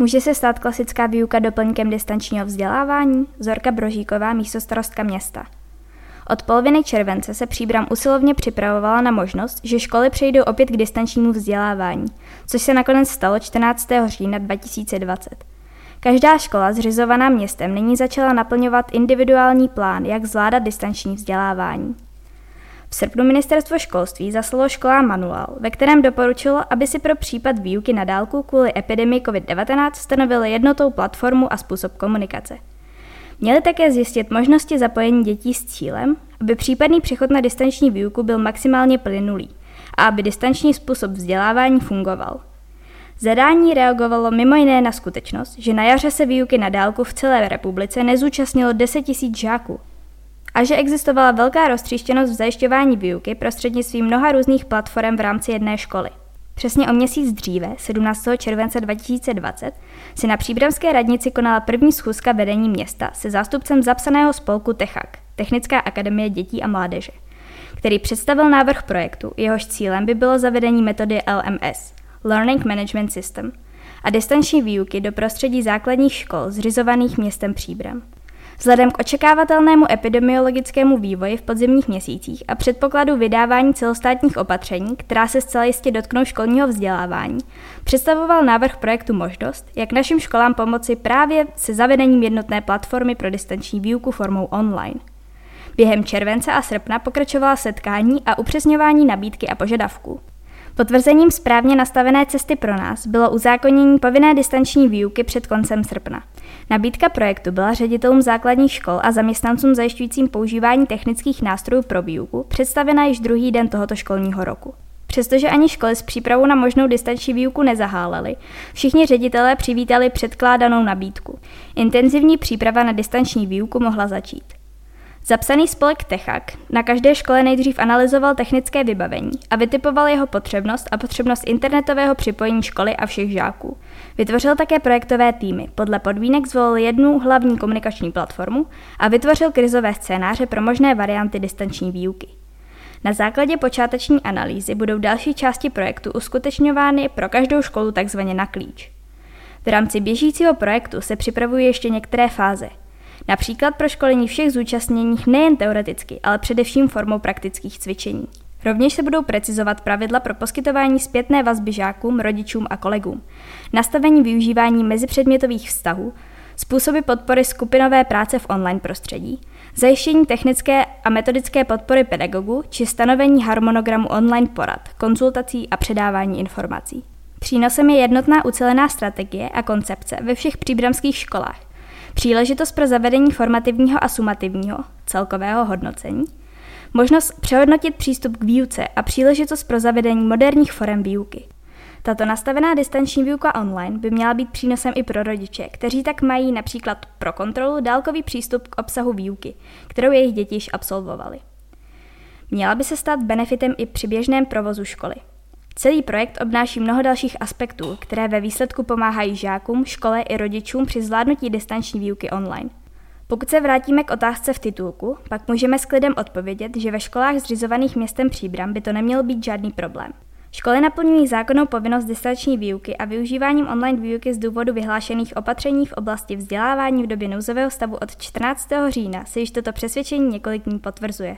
Může se stát klasická výuka doplňkem distančního vzdělávání? Zorka Brožíková, místostarostka města. Od poloviny července se Příbram usilovně připravovala na možnost, že školy přejdou opět k distančnímu vzdělávání, což se nakonec stalo 14. října 2020. Každá škola zřizovaná městem nyní začala naplňovat individuální plán, jak zvládat distanční vzdělávání. V srpnu ministerstvo školství zaslalo školám manuál, ve kterém doporučilo, aby si pro případ výuky na dálku kvůli epidemii COVID-19 stanovili jednotou platformu a způsob komunikace. Měli také zjistit možnosti zapojení dětí s cílem, aby případný přechod na distanční výuku byl maximálně plynulý a aby distanční způsob vzdělávání fungoval. Zadání reagovalo mimo jiné na skutečnost, že na jaře se výuky na dálku v celé republice nezúčastnilo 10 000 žáků a že existovala velká roztříštěnost v zajišťování výuky prostřednictvím mnoha různých platform v rámci jedné školy. Přesně o měsíc dříve, 17. července 2020, si na příbramské radnici konala první schůzka vedení města se zástupcem zapsaného spolku TECHAK, Technická akademie dětí a mládeže, který představil návrh projektu, jehož cílem by bylo zavedení metody LMS, Learning Management System, a distanční výuky do prostředí základních škol zřizovaných městem Příbram. Vzhledem k očekávatelnému epidemiologickému vývoji v podzimních měsících a předpokladu vydávání celostátních opatření, která se zcela jistě dotknou školního vzdělávání, představoval návrh projektu možnost, jak našim školám pomoci právě se zavedením jednotné platformy pro distanční výuku formou online. Během července a srpna pokračovala setkání a upřesňování nabídky a požadavků. Potvrzením správně nastavené cesty pro nás bylo uzákonění povinné distanční výuky před koncem srpna. Nabídka projektu byla ředitelům základních škol a zaměstnancům zajišťujícím používání technických nástrojů pro výuku představena již druhý den tohoto školního roku. Přestože ani školy s přípravou na možnou distanční výuku nezahálely, všichni ředitelé přivítali předkládanou nabídku. Intenzivní příprava na distanční výuku mohla začít. Zapsaný spolek Techak na každé škole nejdřív analyzoval technické vybavení a vytipoval jeho potřebnost a potřebnost internetového připojení školy a všech žáků. Vytvořil také projektové týmy, podle podmínek zvolil jednu hlavní komunikační platformu a vytvořil krizové scénáře pro možné varianty distanční výuky. Na základě počáteční analýzy budou další části projektu uskutečňovány pro každou školu takzvaně na klíč. V rámci běžícího projektu se připravují ještě některé fáze – Například pro školení všech zúčastněných nejen teoreticky, ale především formou praktických cvičení. Rovněž se budou precizovat pravidla pro poskytování zpětné vazby žákům, rodičům a kolegům, nastavení využívání mezipředmětových vztahů, způsoby podpory skupinové práce v online prostředí, zajištění technické a metodické podpory pedagogů či stanovení harmonogramu online porad, konzultací a předávání informací. Přínosem je jednotná ucelená strategie a koncepce ve všech příbramských školách, příležitost pro zavedení formativního a sumativního celkového hodnocení, možnost přehodnotit přístup k výuce a příležitost pro zavedení moderních forem výuky. Tato nastavená distanční výuka online by měla být přínosem i pro rodiče, kteří tak mají například pro kontrolu dálkový přístup k obsahu výuky, kterou jejich děti již absolvovali. Měla by se stát benefitem i při běžném provozu školy. Celý projekt obnáší mnoho dalších aspektů, které ve výsledku pomáhají žákům, škole i rodičům při zvládnutí distanční výuky online. Pokud se vrátíme k otázce v titulku, pak můžeme s klidem odpovědět, že ve školách zřizovaných městem Příbram by to neměl být žádný problém. Školy naplňují zákonnou povinnost distanční výuky a využíváním online výuky z důvodu vyhlášených opatření v oblasti vzdělávání v době nouzového stavu od 14. října se již toto přesvědčení několik dní potvrzuje.